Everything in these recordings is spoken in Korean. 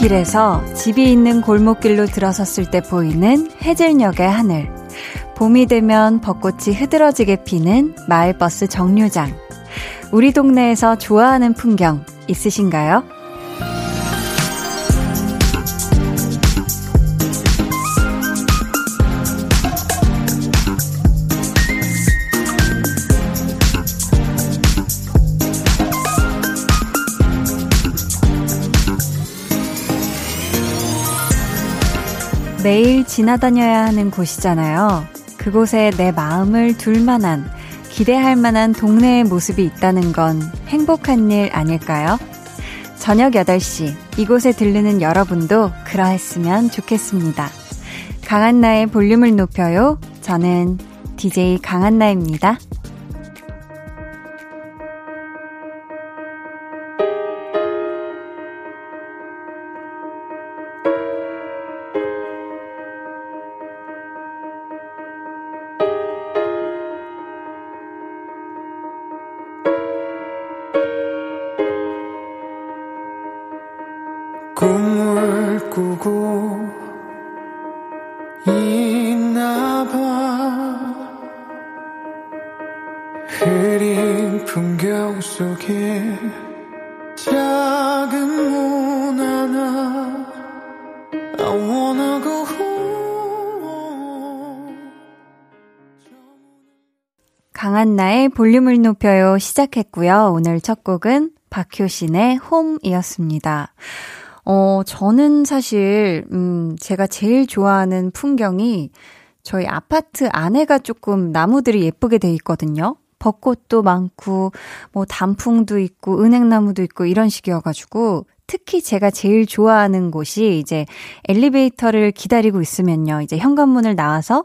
길에서 집이 있는 골목길로 들어섰을 때 보이는 해질녘의 하늘. 봄이 되면 벚꽃이 흐드러지게 피는 마을버스 정류장. 우리 동네에서 좋아하는 풍경 있으신가요? 매일 지나다녀야 하는 곳이잖아요. 그곳에 내 마음을 둘 만한, 기대할 만한 동네의 모습이 있다는 건 행복한 일 아닐까요? 저녁 8시, 이곳에 들르는 여러분도 그러했으면 좋겠습니다. 강한나의 볼륨을 높여요. 저는 DJ 강한나입니다. 강한나의 볼륨을 높여요 시작했고요. 오늘 첫 곡은 박효신의 홈이었습니다. 어, 저는 사실, 음, 제가 제일 좋아하는 풍경이 저희 아파트 안에가 조금 나무들이 예쁘게 돼 있거든요. 벚꽃도 많고, 뭐 단풍도 있고, 은행나무도 있고, 이런 식이어가지고, 특히 제가 제일 좋아하는 곳이 이제 엘리베이터를 기다리고 있으면요. 이제 현관문을 나와서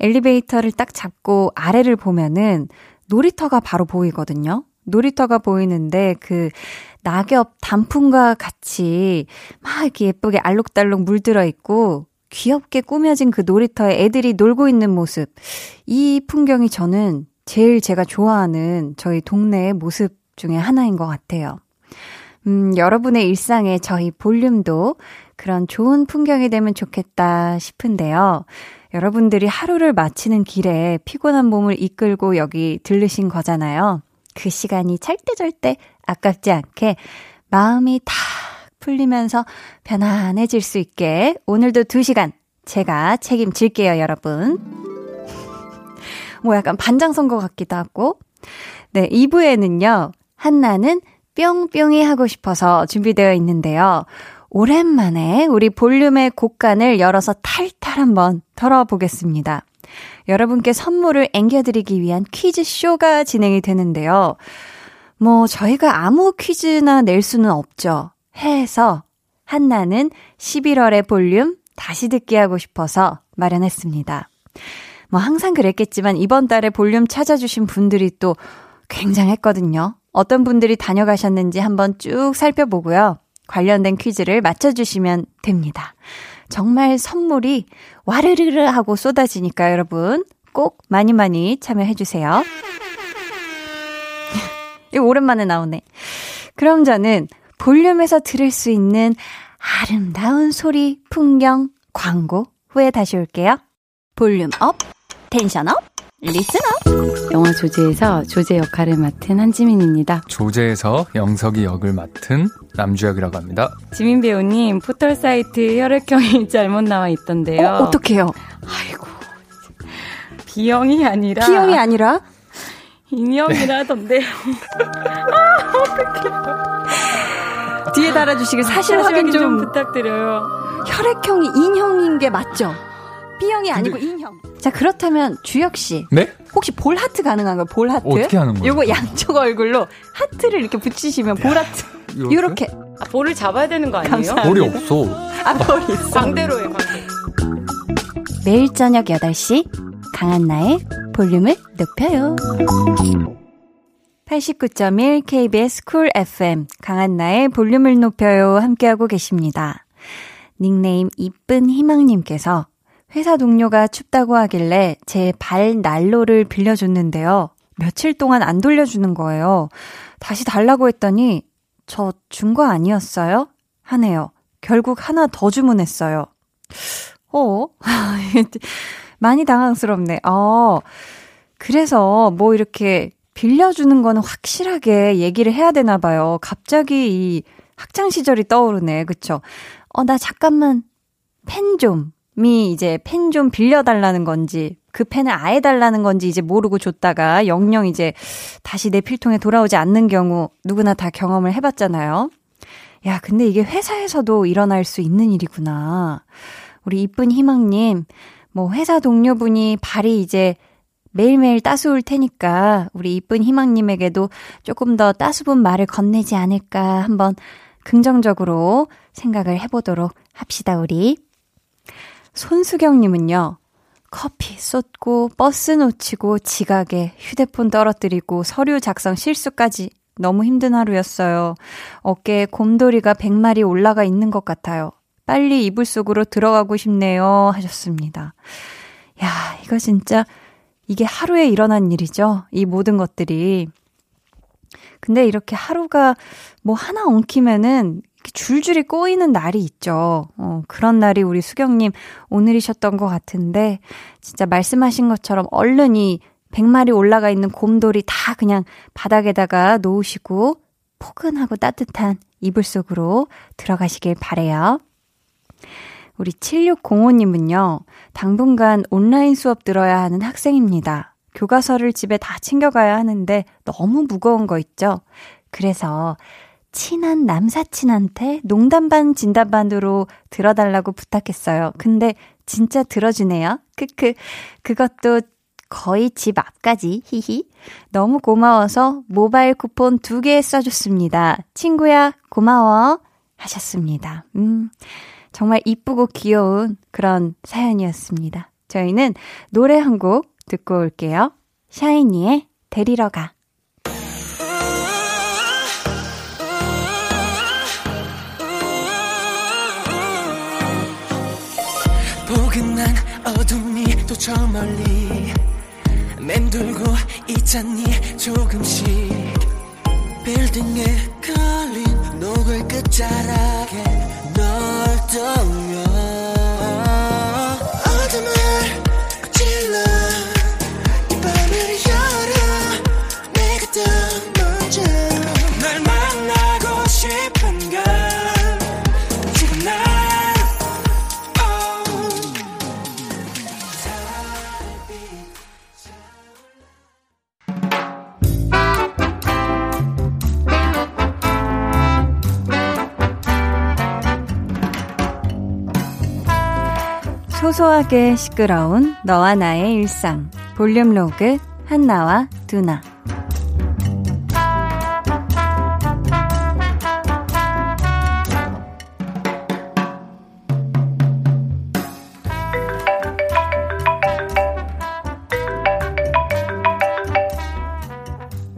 엘리베이터를 딱 잡고 아래를 보면은 놀이터가 바로 보이거든요. 놀이터가 보이는데 그 낙엽 단풍과 같이 막 이렇게 예쁘게 알록달록 물들어 있고 귀엽게 꾸며진 그 놀이터에 애들이 놀고 있는 모습. 이 풍경이 저는 제일 제가 좋아하는 저희 동네의 모습 중에 하나인 것 같아요. 음, 여러분의 일상에 저희 볼륨도 그런 좋은 풍경이 되면 좋겠다 싶은데요. 여러분들이 하루를 마치는 길에 피곤한 몸을 이끌고 여기 들르신 거잖아요. 그 시간이 절대절대 아깝지 않게 마음이 탁 풀리면서 편안해질 수 있게 오늘도 2시간 제가 책임질게요, 여러분. 뭐 약간 반장 선거 같기도 하고. 네, 2부에는요, 한나는 뿅뿅이 하고 싶어서 준비되어 있는데요. 오랜만에 우리 볼륨의 곡간을 열어서 탈탈 한번 털어보겠습니다. 여러분께 선물을 앵겨드리기 위한 퀴즈쇼가 진행이 되는데요. 뭐, 저희가 아무 퀴즈나 낼 수는 없죠. 해서 한나는 11월의 볼륨 다시 듣기 하고 싶어서 마련했습니다. 뭐, 항상 그랬겠지만 이번 달에 볼륨 찾아주신 분들이 또 굉장했거든요. 어떤 분들이 다녀가셨는지 한번 쭉 살펴보고요. 관련된 퀴즈를 맞춰주시면 됩니다. 정말 선물이 와르르르 하고 쏟아지니까 여러분 꼭 많이 많이 참여해주세요. 이거 오랜만에 나오네. 그럼 저는 볼륨에서 들을 수 있는 아름다운 소리, 풍경, 광고 후에 다시 올게요. volume up, tension up. Listener 영화 조제에서 조제 역할을 맡은 한지민입니다. 조제에서 영석이 역을 맡은 남주혁이라고 합니다. 지민 배우님 포털 사이트 혈액형이 잘못 나와 있던데요. 어, 어떡해요? 아이고 B형이 아니라 B형이 아니라 인형이라던데요. 아 어떡해. 뒤에 달아주시길 사실 확인 좀, 좀 부탁드려요. 혈액형이 인형인 게 맞죠? B형이 아니고. 인형. 자, 그렇다면 주혁 씨. 네? 혹시 볼 하트 가능한가요? 볼 하트? 어떻게 하는 거예요? 요거 양쪽 얼굴로 하트를 이렇게 붙이시면 볼 하트. 이렇게? 요렇게. 아, 볼을 잡아야 되는 거 아니에요? 볼이 없어. 아, 볼이 있어. 광대로 해, 광대. 매일 저녁 8시 강한나의 볼륨을 높여요. 89.1 KBS 쿨 FM 강한나의 볼륨을 높여요 함께하고 계십니다. 닉네임 이쁜 희망님께서 회사 동료가 춥다고 하길래 제 발 난로를 빌려줬는데요. 며칠 동안 안 돌려주는 거예요. 다시 달라고 했더니 저 준 거 아니었어요? 하네요. 결국 하나 더 주문했어요. 어? 많이 당황스럽네. 어. 그래서 뭐 이렇게 빌려주는 거는 확실하게 얘기를 해야 되나 봐요. 갑자기 이 학창 시절이 떠오르네. 그쵸? 어, 나 잠깐만 펜 좀 이 이제 펜 좀 빌려달라는 건지 그 펜을 아예 달라는 건지 이제 모르고 줬다가 영영 이제 다시 내 필통에 돌아오지 않는 경우 누구나 다 경험을 해봤잖아요. 야, 근데 이게 회사에서도 일어날 수 있는 일이구나. 우리 이쁜 희망님, 뭐 회사 동료분이 발이 이제 매일매일 따스울 테니까 우리 이쁜 희망님에게도 조금 더 따스분 말을 건네지 않을까 한번 긍정적으로 생각을 해보도록 합시다, 우리. 손수경님은요, 커피 쏟고, 버스 놓치고, 지각에 휴대폰 떨어뜨리고, 서류 작성 실수까지 너무 힘든 하루였어요. 어깨에 곰돌이가 100마리 올라가 있는 것 같아요. 빨리 이불 속으로 들어가고 싶네요. 하셨습니다. 야, 이거 진짜, 이게 하루에 일어난 일이죠. 이 모든 것들이. 근데 이렇게 하루가 뭐 하나 엉키면은 줄줄이 꼬이는 날이 있죠. 어, 그런 날이 우리 수경님 오늘이셨던 것 같은데, 진짜 말씀하신 것처럼 얼른 이 100마리 올라가 있는 곰돌이 다 그냥 바닥에다가 놓으시고, 포근하고 따뜻한 이불 속으로 들어가시길 바래요. 우리 7605님은요, 당분간 온라인 수업 들어야 하는 학생입니다. 교과서를 집에 다 챙겨가야 하는데 너무 무거운 거 있죠? 그래서 친한 남사친한테 농담 반 진담 반으로 들어달라고 부탁했어요. 근데 진짜 들어주네요. 크크. 그것도 거의 집 앞까지. 히히. 너무 고마워서 모바일 쿠폰 두 개 써줬습니다. 친구야, 고마워. 하셨습니다. 음. 정말 이쁘고 귀여운 그런 사연이었습니다. 저희는 노래 한 곡 듣고 올게요. 샤이니의 데리러 가. 포근한 어둠이 또 저 멀리 맴돌고 있잖니 조금씩. 빌딩에 걸린 녹을 끝자락에 널 떠올려 소소하게 시끄러운 너와 나의 일상 볼륨 로그 한나와 두나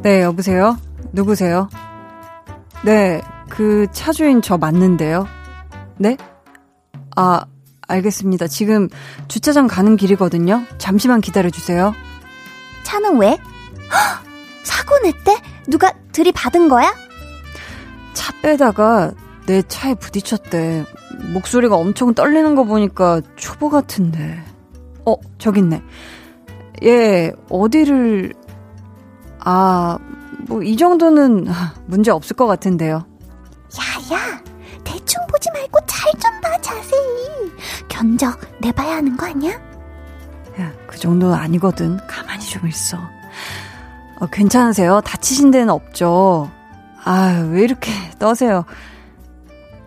네, 여보세요? 누구세요? 네, 그 차주인 저 맞는데요. 네? 아, 알겠습니다. 지금 주차장 가는 길이거든요. 잠시만 기다려주세요. 차는 왜? 헉, 사고 냈대? 누가 들이받은 거야? 차 빼다가 내 차에 부딪혔대. 목소리가 엄청 떨리는 거 보니까 초보 같은데. 어, 저기 있네. 예, 어디를, 아, 뭐, 이 정도는 문제 없을 것 같은데요. 야, 야, 견적 내봐야 하는 거 아니야? 야, 그 정도 아니거든. 가만히 좀 있어. 어, 괜찮으세요? 다치신 데는 없죠? 아, 왜 이렇게 떠세요?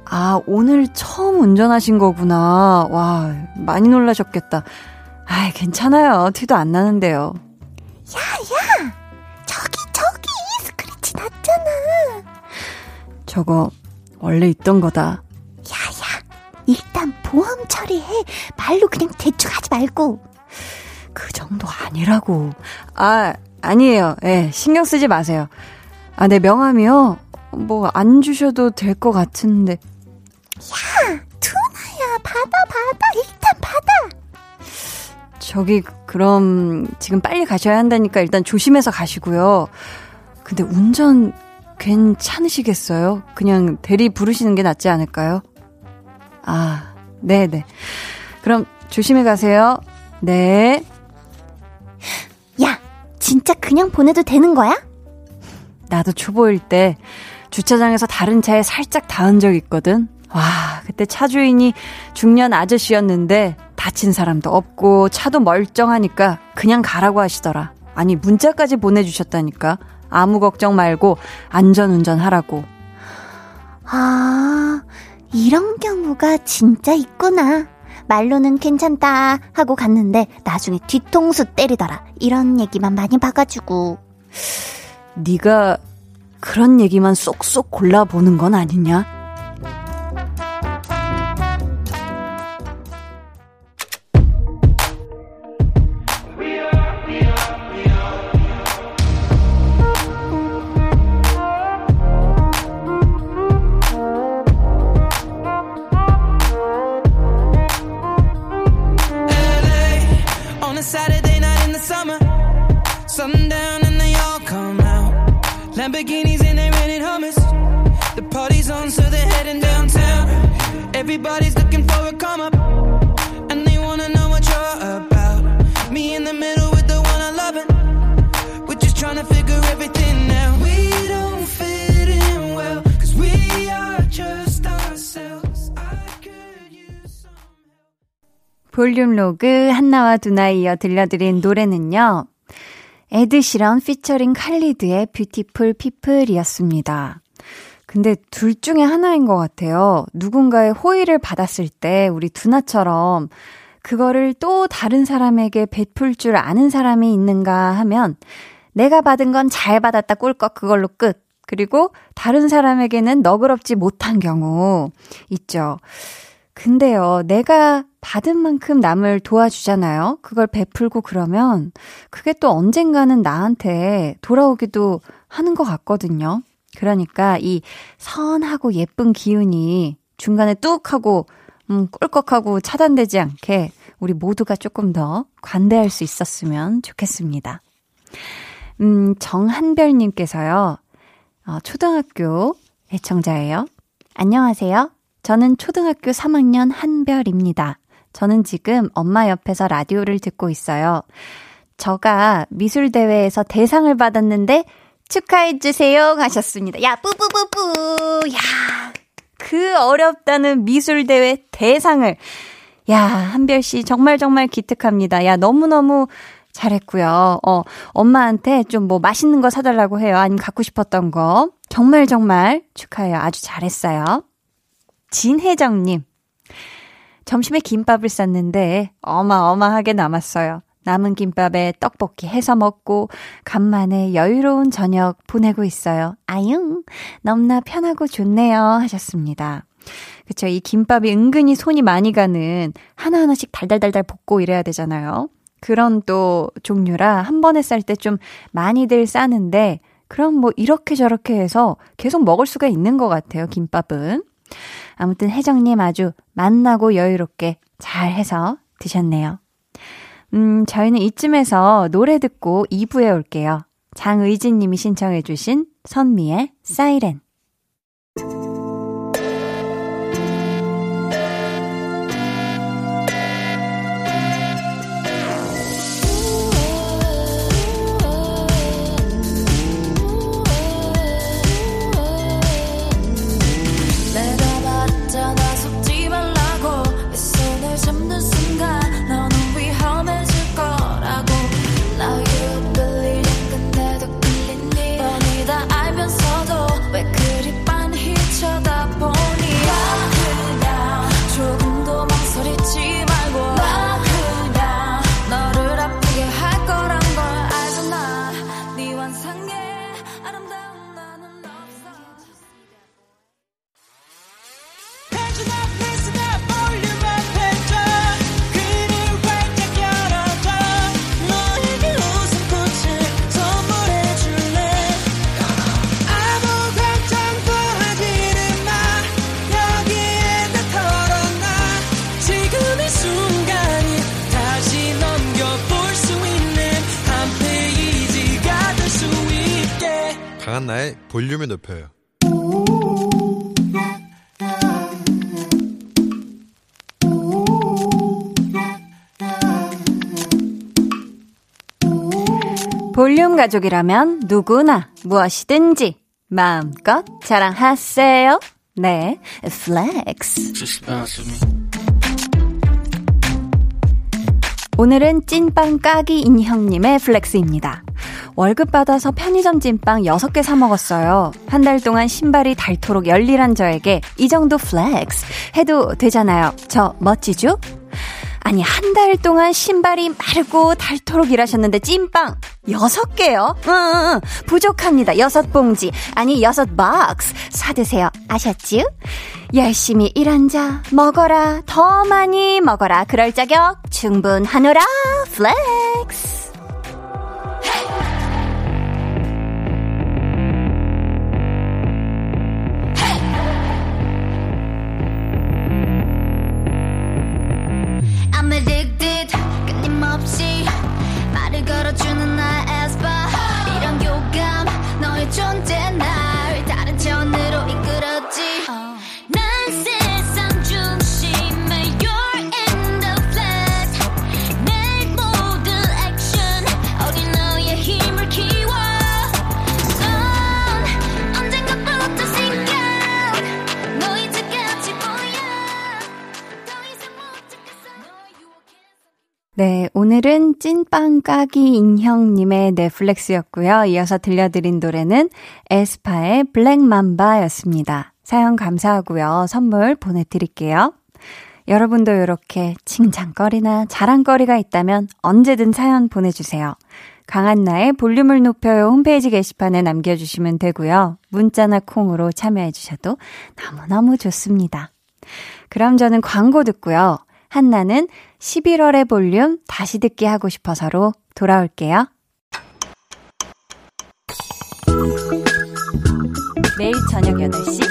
아, 오늘 처음 운전하신 거구나. 와, 많이 놀라셨겠다. 아, 괜찮아요. 티도 안 나는데요. 야, 야! 저기, 저기! 스크래치 났잖아. 저거, 원래 있던 거다. 일단 보험 처리해. 말로 그냥 대충 하지 말고. 그 정도 아니라고. 아, 아니에요. 예, 네, 신경 쓰지 마세요. 아, 내 명함이요? 뭐, 안 주셔도 될 것 같은데. 야, 투나야, 받아, 받아. 일단 받아. 저기, 그럼, 지금 빨리 가셔야 한다니까 일단 조심해서 가시고요. 근데 운전 괜찮으시겠어요? 그냥 대리 부르시는 게 낫지 않을까요? 아, 네네. 그럼 조심히 가세요. 네. 야, 진짜 그냥 보내도 되는 거야? 나도 초보일 때 주차장에서 다른 차에 살짝 닿은 적 있거든. 와, 그때 차 주인이 중년 아저씨였는데 다친 사람도 없고 차도 멀쩡하니까 그냥 가라고 하시더라. 아니, 문자까지 보내주셨다니까. 아무 걱정 말고 안전 운전 하라고. 아, 이런 경우가 진짜 있구나. 말로는 괜찮다 하고 갔는데 나중에 뒤통수 때리더라. 이런 얘기만 많이 봐가지고. 네가 그런 얘기만 쏙쏙 골라보는 건 아니냐? 볼륨 로그 한나와 두나 이어 들려드린 노래는요. 에드시런 피처링 칼리드의 Beautiful People이었습니다. 근데 둘 중에 하나인 것 같아요. 누군가의 호의를 받았을 때 우리 두나처럼 그거를 또 다른 사람에게 베풀 줄 아는 사람이 있는가 하면 내가 받은 건 잘 받았다 꿀꺽 그걸로 끝. 그리고 다른 사람에게는 너그럽지 못한 경우 있죠. 근데요, 내가 받은 만큼 남을 도와주잖아요? 그걸 베풀고 그러면 그게 또 언젠가는 나한테 돌아오기도 하는 것 같거든요. 그러니까 이 선하고 예쁜 기운이 중간에 뚝 하고, 음, 꿀꺽하고 차단되지 않게 우리 모두가 조금 더 관대할 수 있었으면 좋겠습니다. 음, 정한별님께서요, 어, 초등학교 애청자예요. 안녕하세요. 저는 초등학교 3학년 한별입니다. 저는 지금 엄마 옆에서 라디오를 듣고 있어요. 저가 미술대회에서 대상을 받았는데 축하해주세요 하셨습니다. 야, 뿌뿌뿌뿌. 야, 그 어렵다는 미술대회 대상을. 야, 한별 씨 정말 정말 기특합니다. 야, 너무너무 잘했고요. 어, 엄마한테 좀 뭐 맛있는 거 사달라고 해요. 아니면 갖고 싶었던 거. 정말 정말 축하해요. 아주 잘했어요. 진혜정님. 점심에 김밥을 쌌는데 어마어마하게 남았어요. 남은 김밥에 떡볶이 해서 먹고 간만에 여유로운 저녁 보내고 있어요. 아융, 너무나 편하고 좋네요. 하셨습니다. 그쵸. 이 김밥이 은근히 손이 많이 가는 하나하나씩 달달달달 볶고 이래야 되잖아요. 그런 또 종류라 한 번에 쌀 때 좀 많이들 싸는데 그럼 뭐 이렇게 저렇게 해서 계속 먹을 수가 있는 것 같아요. 김밥은. 아무튼 혜정님 아주 만나고 여유롭게 잘 해서 드셨네요. 음, 저희는 이쯤에서 노래 듣고 2부에 올게요. 장의진 님이 신청해주신 선미의 사이렌. 볼륨을 높여요. 볼륨 가족이라면 누구나 무엇이든지 마음껏 자랑하세요. 네, flex. 오늘은 찐빵 까기 인형님의 flex입니다. 월급 받아서 편의점 찐빵 6개 사 먹었어요. 한 달 동안 신발이 닳도록 열일한 저에게 이 정도 flex 해도 되잖아요. 저 멋지죠? 아니, 한 달 동안 신발이 마르고 닳도록 일하셨는데 찐빵 6개요? 응, 응, 응. 부족합니다. 6봉지. 아니, 6박스. 사 드세요. 아셨지? 열심히 일한 자, 먹어라. 더 많이 먹어라. 그럴 자격 충분하노라. 플렉스. Addicted 끊임없이 말을 걸어주는 나의 에스파. 이런 교감 너의 존재 오늘은 찐빵 까기 인형님의 넷플렉스였고요. 이어서 들려드린 노래는 에스파의 블랙맘바였습니다. 사연 감사하고요. 선물 보내드릴게요. 여러분도 이렇게 칭찬거리나 자랑거리가 있다면 언제든 사연 보내주세요. 강한나의 볼륨을 높여요 홈페이지 게시판에 남겨주시면 되고요. 문자나 콩으로 참여해주셔도 너무너무 좋습니다. 그럼 저는 광고 듣고요. 한나는 11월의 볼륨 다시 듣기 하고 싶어서로 돌아올게요. 매일 저녁 8시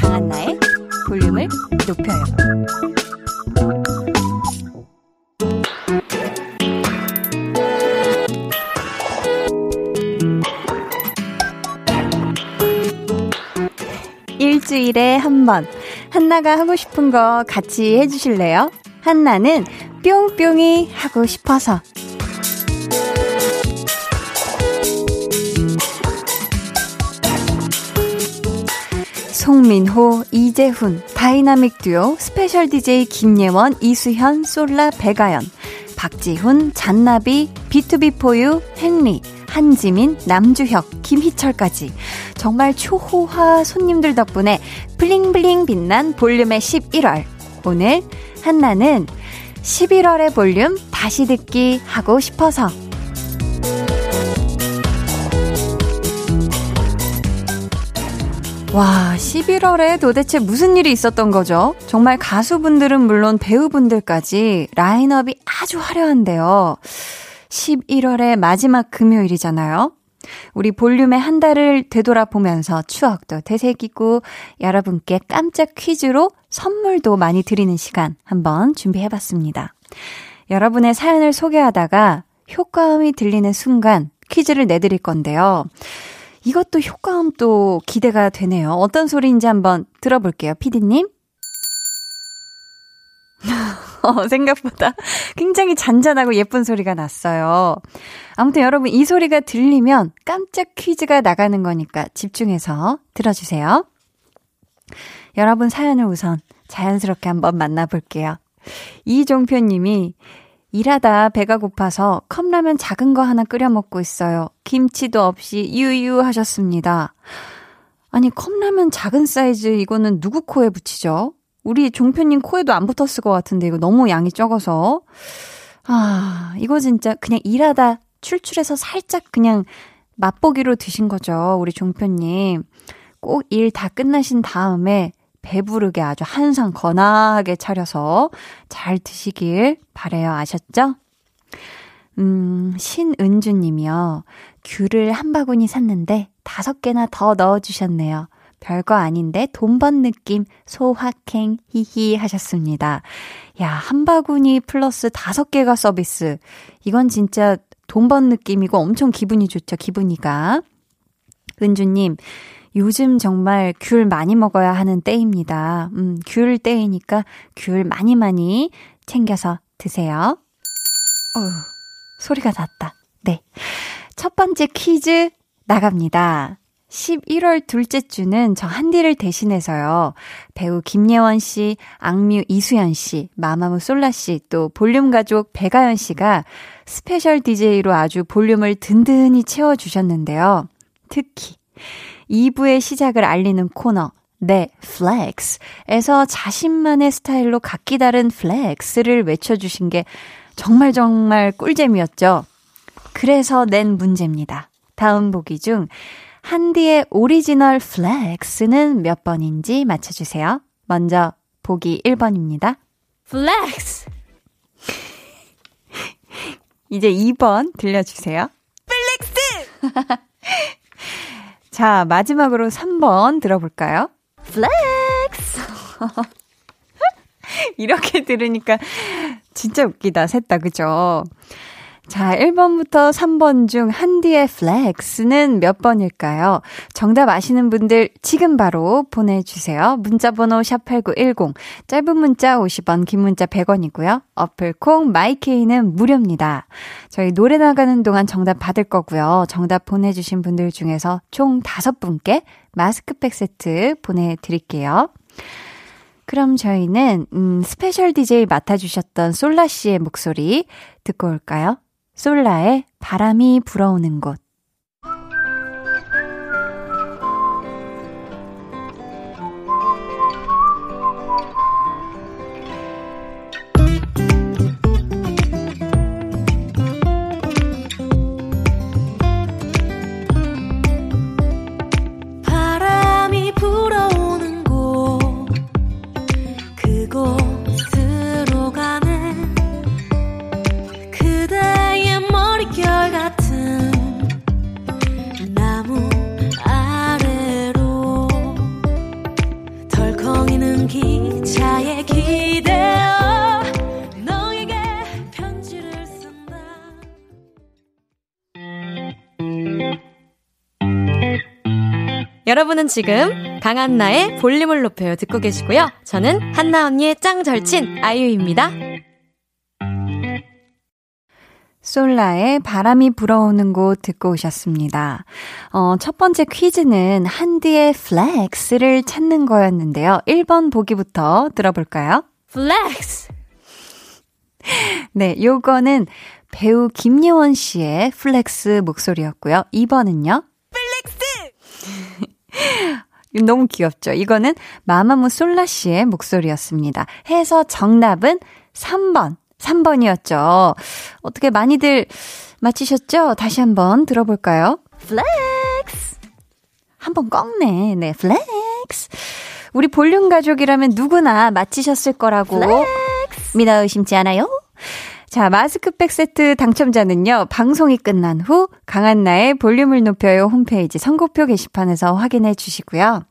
강한나의 볼륨을 높여요. 일주일에 한 번. 한나가 하고 싶은 거 같이 해주실래요? 한나는 뿅뿅이 하고 싶어서. 송민호, 이재훈, 다이나믹 듀오, special DJ 김예원, 이수현, 솔라, 배가연, 박지훈, 잔나비, 비투비포유, henry, 한지민, 남주혁, 김희철까지 정말 초호화 손님들 덕분에 블링블링 빛난 볼륨의 11월. 오늘 한나는 11월의 볼륨 다시 듣기 하고 싶어서 와, 11월에 도대체 무슨 일이 있었던 거죠? 정말 가수분들은 물론 배우분들까지 라인업이 아주 화려한데요. 11월의 마지막 금요일이잖아요. 우리 볼륨의 한 달을 되돌아보면서 추억도 되새기고 여러분께 깜짝 퀴즈로 선물도 많이 드리는 시간 한번 준비해봤습니다. 여러분의 사연을 소개하다가 효과음이 들리는 순간 퀴즈를 내드릴 건데요. 이것도 효과음 또 기대가 되네요. 어떤 소리인지 한번 들어볼게요. 피디님. 어, 생각보다 굉장히 잔잔하고 예쁜 소리가 났어요. 아무튼 여러분 이 소리가 들리면 깜짝 퀴즈가 나가는 거니까 집중해서 들어주세요. 여러분 사연을 우선 자연스럽게 한번 만나볼게요. 이종표 님이 일하다 배가 고파서 컵라면 작은 거 하나 끓여 먹고 있어요. 김치도 없이 유유 하셨습니다. 아니, 컵라면 작은 사이즈 이거는 누구 코에 붙이죠? 우리 종표님 코에도 안 붙었을 것 같은데 이거 너무 양이 적어서. 아, 이거 진짜 그냥 일하다 출출해서 살짝 그냥 맛보기로 드신 거죠. 우리 종표님. 꼭 일 다 끝나신 다음에 배부르게 아주 한상 거나하게 차려서 잘 드시길 바래요. 아셨죠? 음, 신은주 님이요. 귤을 한 바구니 샀는데 다섯 개나 더 넣어주셨네요. 별거 아닌데 돈 번 느낌 소확행 히히 하셨습니다. 야, 한 바구니 플러스 다섯 개가 서비스. 이건 진짜 돈 번 느낌이고 엄청 기분이 좋죠, 기분이가. 은주님, 요즘 정말 귤 많이 먹어야 하는 때입니다. 음, 귤 때이니까 귤 많이 많이 챙겨서 드세요. 어휴, 소리가 났다. 네. 첫 번째 퀴즈 나갑니다. 11월 둘째 주는 저 한디를 대신해서요. 배우 김예원 씨, 악뮤 이수연 씨, 마마무 솔라 씨, 또 볼륨 가족 배가연 씨가 special DJ로 아주 볼륨을 든든히 채워주셨는데요. 특히 2부의 시작을 알리는 코너, 네, flex에서 자신만의 스타일로 각기 다른 flex를 외쳐주신 게 정말 정말 꿀잼이었죠. 그래서 낸 문제입니다. 다음 보기 중 한디의 오리지널 flex는 몇 번인지 맞춰주세요. 먼저 보기 1번입니다. flex! 이제 2번 들려주세요. flex! 자, 마지막으로 3번 들어볼까요? flex! 이렇게 들으니까 진짜 웃기다, 셋 다, 그죠? 자, 1번부터 3번 중 한디의 flex는 몇 번일까요? 정답 아시는 분들 지금 바로 보내주세요. 문자번호 샵8910, 짧은 문자 50원, 긴 문자 100원이고요. 어플콩, 마이케이는 무료입니다. 저희 노래 나가는 동안 정답 받을 거고요. 정답 보내주신 분들 중에서 총 5분께 마스크팩 세트 보내드릴게요. 그럼 저희는 음, special DJ 맡아주셨던 솔라 씨의 목소리 듣고 올까요? 솔라의 바람이 불어오는 곳. 여러분은 지금 강한나의 볼륨을 높여요 듣고 계시고요. 저는 한나 언니의 짱 절친 아이유입니다. 솔라의 바람이 불어오는 곳 듣고 오셨습니다. 어, 첫 번째 퀴즈는 한디의 flex를 찾는 거였는데요. 1번 보기부터 들어볼까요? flex! 네, 요거는 배우 김예원 씨의 flex 목소리였고요. 2번은요? flex! 너무 귀엽죠? 이거는 마마무 솔라 씨의 목소리였습니다. 해서 정답은 3번. 3번이었죠. 어떻게 많이들 맞히셨죠? 다시 한번 들어볼까요? flex! 한번 꺾네. 네, flex. 우리 볼륨 가족이라면 누구나 맞히셨을 거라고 믿어 의심치 않아요? 자, 마스크팩 세트 당첨자는요, 방송이 끝난 후 강한나의 볼륨을 높여요 홈페이지 선곡표 게시판에서 확인해 주시고요.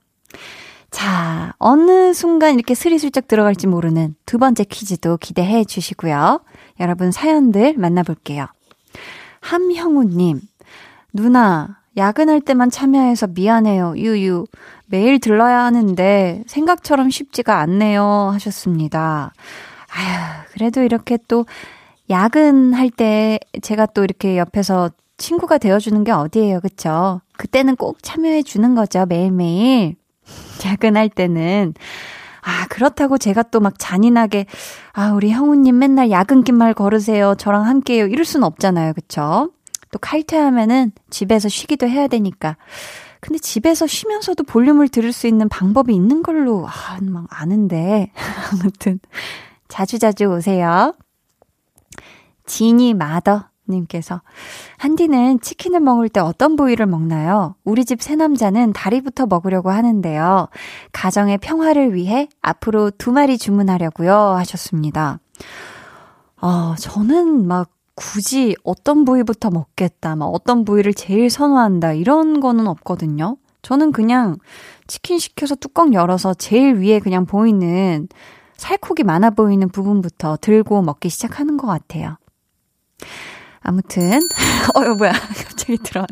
자, 어느 순간 이렇게 스리슬쩍 들어갈지 모르는 두 번째 퀴즈도 기대해 주시고요. 여러분 사연들 만나볼게요. 함형우님, 누나, 야근할 때만 참여해서 미안해요. 유유. 매일 들러야 하는데 생각처럼 쉽지가 않네요. 하셨습니다. 아휴, 그래도 이렇게 또 야근할 때 제가 또 이렇게 옆에서 친구가 되어주는 게 어디예요. 그쵸? 그때는 꼭 참여해 주는 거죠. 매일매일. 야근할 때는. 아, 그렇다고 제가 또 막 잔인하게, 아, 우리 형우님 맨날 야근길 말 걸으세요. 저랑 함께해요. 이럴 순 없잖아요. 그쵸? 또 칼퇴하면은 집에서 쉬기도 해야 되니까. 근데 집에서 쉬면서도 볼륨을 들을 수 있는 방법이 있는 걸로, 아, 막 아는데. 아무튼, 자주자주 오세요. 지니 마더 님께서 한디는 치킨을 먹을 때 어떤 부위를 먹나요? 우리 집 새남자는 다리부터 먹으려고 하는데요. 가정의 평화를 위해 앞으로 두 마리 주문하려고요 하셨습니다. 어, 저는 막 굳이 어떤 부위부터 먹겠다, 막 어떤 부위를 제일 선호한다 이런 거는 없거든요. 저는 그냥 치킨 시켜서 뚜껑 열어서 제일 위에 그냥 보이는 살코기 많아 보이는 부분부터 들고 먹기 시작하는 것 같아요. 아무튼, 어여, 뭐야. 갑자기 들어왔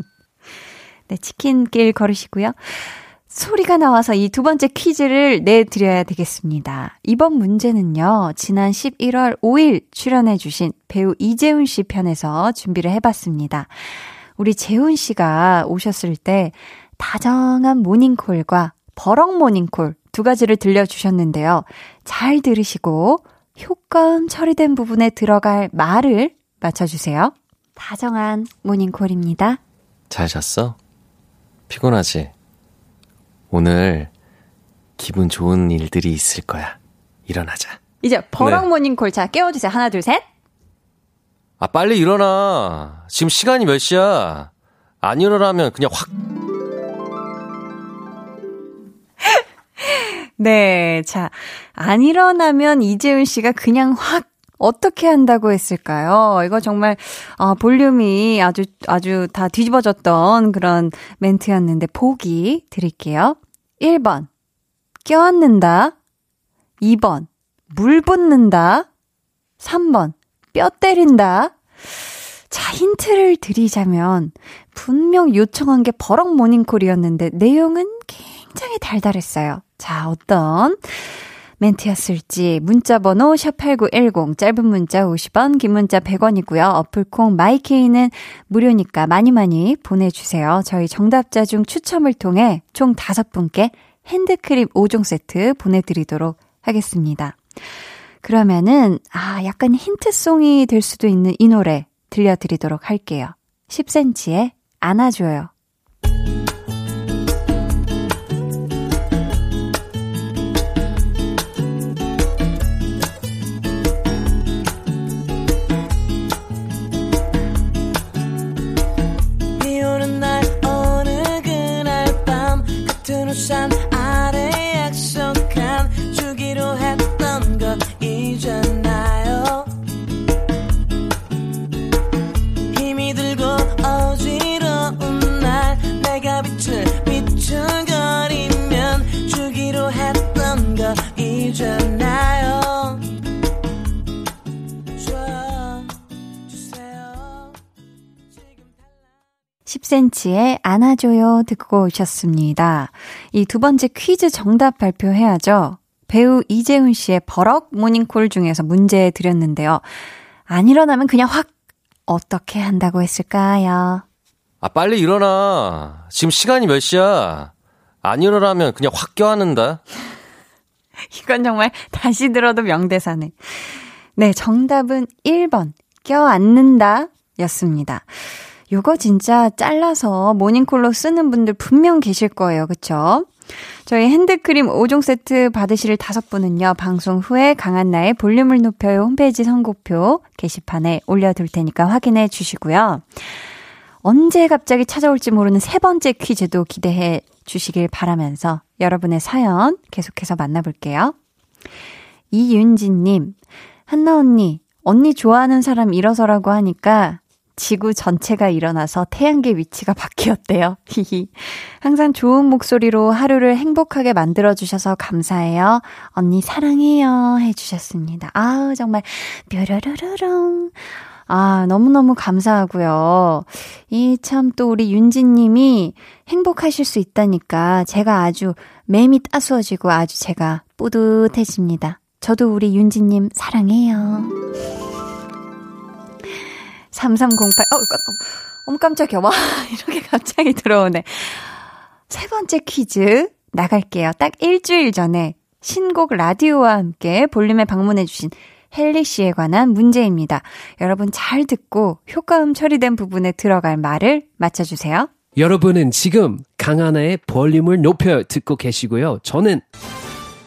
네, 치킨길 걸으시고요. 소리가 나와서 이 두 번째 퀴즈를 내드려야 되겠습니다. 이번 문제는요, 지난 11월 5일 출연해주신 배우 이재훈 씨 편에서 준비를 해봤습니다. 우리 재훈 씨가 오셨을 때 다정한 모닝콜과 버럭 모닝콜 두 가지를 들려주셨는데요. 잘 들으시고 효과음 처리된 부분에 들어갈 말을 맞춰주세요. 다정한 모닝콜입니다. 잘 잤어? 피곤하지? 오늘 기분 좋은 일들이 있을 거야. 일어나자. 이제 버럭 네. 모닝콜 자 깨워주세요. 하나 둘 셋. 아, 빨리 일어나. 지금 시간이 몇 시야? 안 일어나면 그냥 확. 네, 자, 안 일어나면 이재훈 씨가 그냥 확 어떻게 한다고 했을까요? 이거 정말 아, 볼륨이 아주 아주 다 뒤집어졌던 그런 멘트였는데 보기 드릴게요. 1번 껴안는다. 2번 물 붓는다. 3번 뼈 때린다. 자, 힌트를 드리자면 분명 요청한 게 버럭 모닝콜이었는데 내용은 굉장히 달달했어요. 자, 어떤 멘트였을지 문자 번호 샵8910 짧은 문자 50원 긴 문자 100원이고요. 어플콩 마이케이는 무료니까 많이 많이 보내주세요. 저희 정답자 중 추첨을 통해 총 5분께 핸드크림 5종 세트 보내드리도록 하겠습니다. 그러면은 아 약간 힌트송이 될 수도 있는 이 노래 들려드리도록 할게요. 10cm의 안아줘요. 우산 아래 약속한 주기로 했던 거 잊었나요? 힘이 들고 어지러운 날 내가 빛을 비춰거리면 주기로 했던 거 잊었나요 10cm의 안아줘요 듣고 오셨습니다. 이 두 번째 퀴즈 정답 발표해야죠. 배우 이재훈 씨의 버럭 모닝콜 중에서 문제 드렸는데요. 안 일어나면 그냥 확 어떻게 한다고 했을까요? 아, 빨리 일어나. 지금 시간이 몇 시야? 안 일어나면 그냥 확 껴안는다. 이건 정말 다시 들어도 명대사네. 네, 정답은 1번. 껴안는다 였습니다. 요거 진짜 잘라서 모닝콜로 쓰는 분들 분명 계실 거예요. 그쵸? 저희 핸드크림 5종 세트 받으실 다섯 분은요, 방송 후에 강한나의 볼륨을 높여요 홈페이지 선곡표 게시판에 올려둘 테니까 확인해 주시고요. 언제 갑자기 찾아올지 모르는 세 번째 퀴즈도 기대해 주시길 바라면서 여러분의 사연 계속해서 만나볼게요. 이윤지님, 한나 언니, 언니 좋아하는 사람 일어서라고 하니까 지구 전체가 일어나서 태양계 위치가 바뀌었대요. 히히. 항상 좋은 목소리로 하루를 행복하게 만들어주셔서 감사해요. 언니 사랑해요. 해주셨습니다. 아우, 정말, 뾰로로로롱. 아, 너무너무 감사하고요. 이 참 또 우리 윤지님이 행복하실 수 있다니까 제가 아주 맴이 따스워지고 아주 제가 뿌듯해집니다. 저도 우리 윤지님 사랑해요. 3308, 어, 어, 어머 깜짝이야. 와, 이렇게 갑자기 들어오네. 세 번째 퀴즈 나갈게요. 딱 일주일 전에 신곡 라디오와 함께 볼륨에 방문해주신 헬리 씨에 관한 문제입니다. 여러분 잘 듣고 효과음 처리된 부분에 들어갈 말을 맞춰주세요. 여러분은 지금 강한나의 볼륨을 높여 듣고 계시고요. 저는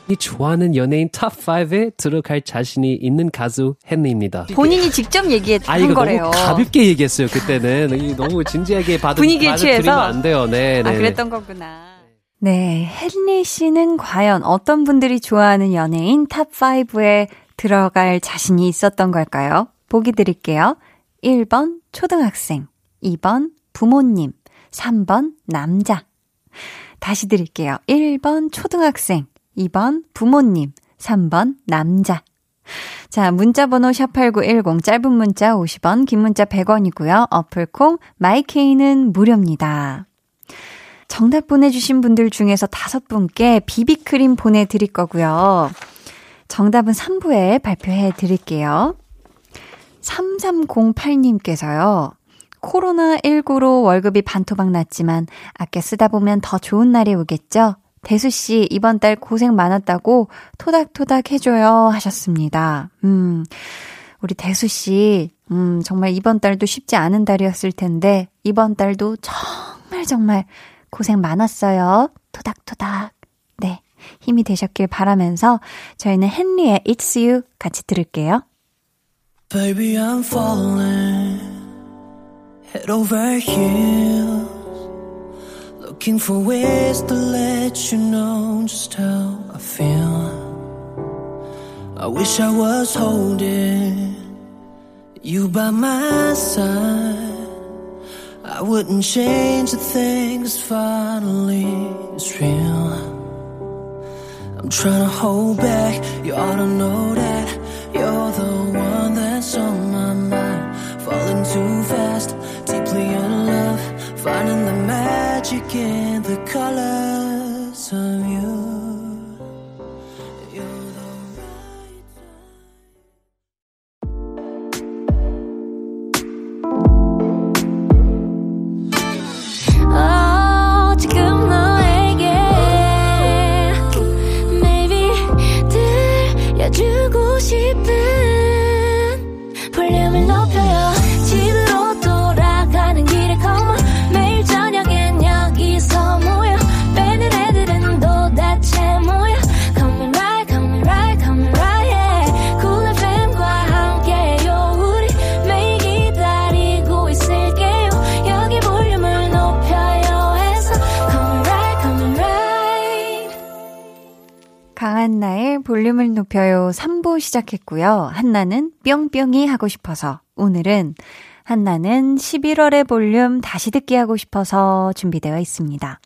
이 좋아하는 연예인 top5에 들어갈 자신이 있는 가수 헨리입니다. 본인이 직접 얘기한 아, 이거 거래요. 너무 가볍게 얘기했어요, 그때는. 이 너무 진지하게 받은, 분위기에 취해서? 안 돼요, 네. 아, 네. 그랬던 거구나. 네, 헨리 씨는 과연 어떤 분들이 좋아하는 연예인 top5에 들어갈 자신이 있었던 걸까요? 보기 드릴게요. 1번 초등학생, 2번 부모님, 3번 남자. 다시 드릴게요. 1번 초등학생, 2번 부모님, 3번 남자. 자, 문자 번호 샵8910, 짧은 문자 50원, 긴 문자 100원이고요. 어플콩, 마이케이는 무료입니다. 정답 보내주신 분들 중에서 다섯 분께 비비크림 보내드릴 거고요. 정답은 3부에 발표해 드릴게요. 3308님께서요. 코로나19로 월급이 반토막 났지만 아껴 쓰다 보면 더 좋은 날이 오겠죠? 대수 씨, 이번 달 고생 많았다고 토닥토닥 해줘요 하셨습니다. 음, 우리 대수 씨, 음, 정말 이번 달도 쉽지 않은 달이었을 텐데, 이번 달도 정말 정말 고생 많았어요. 토닥토닥. 네. 힘이 되셨길 바라면서 저희는 헨리의 It's You 같이 들을게요. Baby, I'm falling head over heels, looking for ways to let you know just how I feel. I wish I was holding you by my side. I wouldn't change a thing finally it's real. I'm trying to hold back. You ought to know that magic the colors 시작했고요. 한나는 뿅뿅이 하고 싶어서 오늘은 한나는 11월의 볼륨 다시 듣기 하고 싶어서 준비되어 있습니다.